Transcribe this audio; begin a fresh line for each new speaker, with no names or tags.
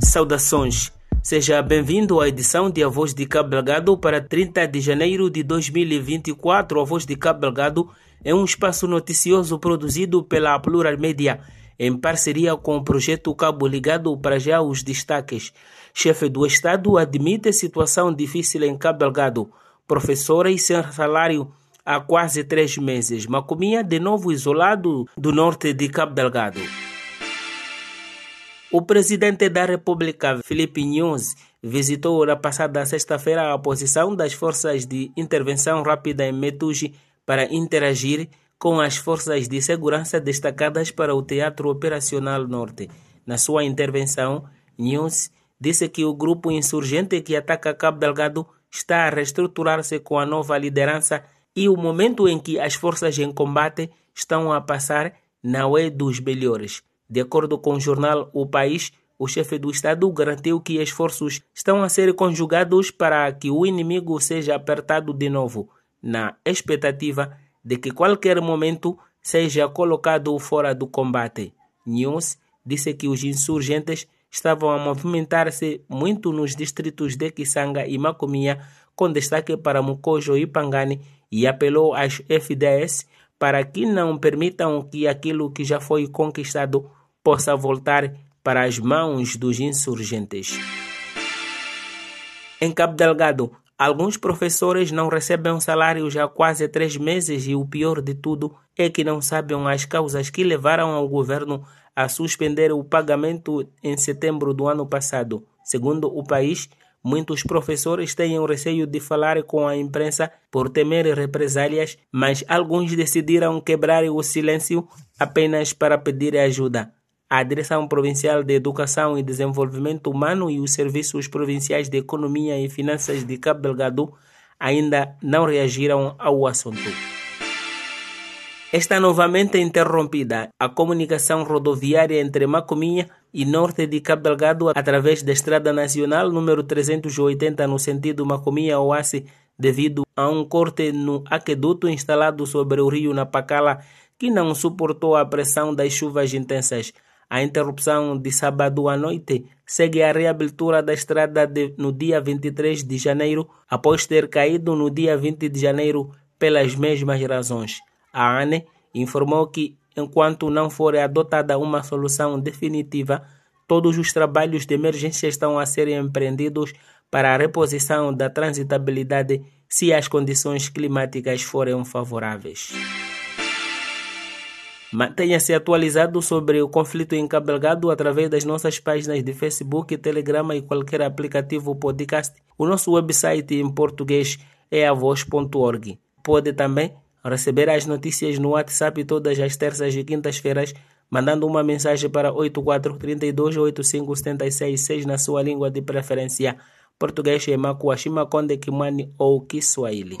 Saudações. Seja bem-vindo à edição de A Voz de Cabo Delgado para 30 de janeiro de 2024. A Voz de Cabo Delgado é um espaço noticioso produzido pela Plural Media em parceria com o projeto Cabo Ligado para já os destaques. Chefe do Estado admite situação difícil em Cabo Delgado. Professores sem salário há quase três meses. Macomia de novo isolado do norte de Cabo Delgado. O presidente da República, Felipe Nunes, visitou na passada sexta-feira a posição das forças de intervenção rápida em Metuji para interagir com as forças de segurança destacadas para o Teatro Operacional Norte. Na sua intervenção, Nunes disse que o grupo insurgente que ataca Cabo Delgado está a reestruturar-se com a nova liderança e o momento em que as forças em combate estão a passar não é dos melhores. De acordo com o jornal O País, o chefe do Estado garantiu que esforços estão a ser conjugados para que o inimigo seja apertado de novo, na expectativa de que qualquer momento seja colocado fora do combate. News disse que os insurgentes estavam a movimentar-se muito nos distritos de Kisanga e Macomia, com destaque para Mucojo e Pangani, e apelou às FDS para que não permitam que aquilo que já foi conquistado possa voltar para as mãos dos insurgentes. Em Cabo Delgado, alguns professores não recebem salário já há quase três meses e o pior de tudo é que não sabem as causas que levaram ao governo a suspender o pagamento em setembro do ano passado. Segundo o país, muitos professores têm receio de falar com a imprensa por temer represálias, mas alguns decidiram quebrar o silêncio apenas para pedir ajuda. A Direção Provincial de Educação e Desenvolvimento Humano e os Serviços Provinciais de Economia e Finanças de Cabo Delgado ainda não reagiram ao assunto. Está novamente interrompida a comunicação rodoviária entre Macominha e norte de Cabo Delgado através da Estrada Nacional número 380 no sentido Macominha-Oace devido a um corte no aqueduto instalado sobre o rio Napacala que não suportou a pressão das chuvas intensas. A interrupção de sábado à noite segue a reabertura da estrada de, no dia 23 de janeiro, após ter caído no dia 20 de janeiro pelas mesmas razões. A ANE informou que, enquanto não for adotada uma solução definitiva, todos os trabalhos de emergência estão a ser empreendidos para a reposição da transitabilidade se as condições climáticas forem favoráveis. Mantenha-se atualizado sobre o conflito Delgado através das nossas páginas de Facebook, Telegram e qualquer aplicativo podcast. O nosso website em português é avoz.org. Pode também receber as notícias no WhatsApp todas as terças e quintas-feiras, mandando uma mensagem para 84328576 na sua língua de preferência, português, Emakuashima, Konde, Kimani ou Kiswahili.